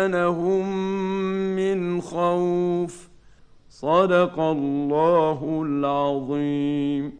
وامنهم من خوف صدق الله العظيم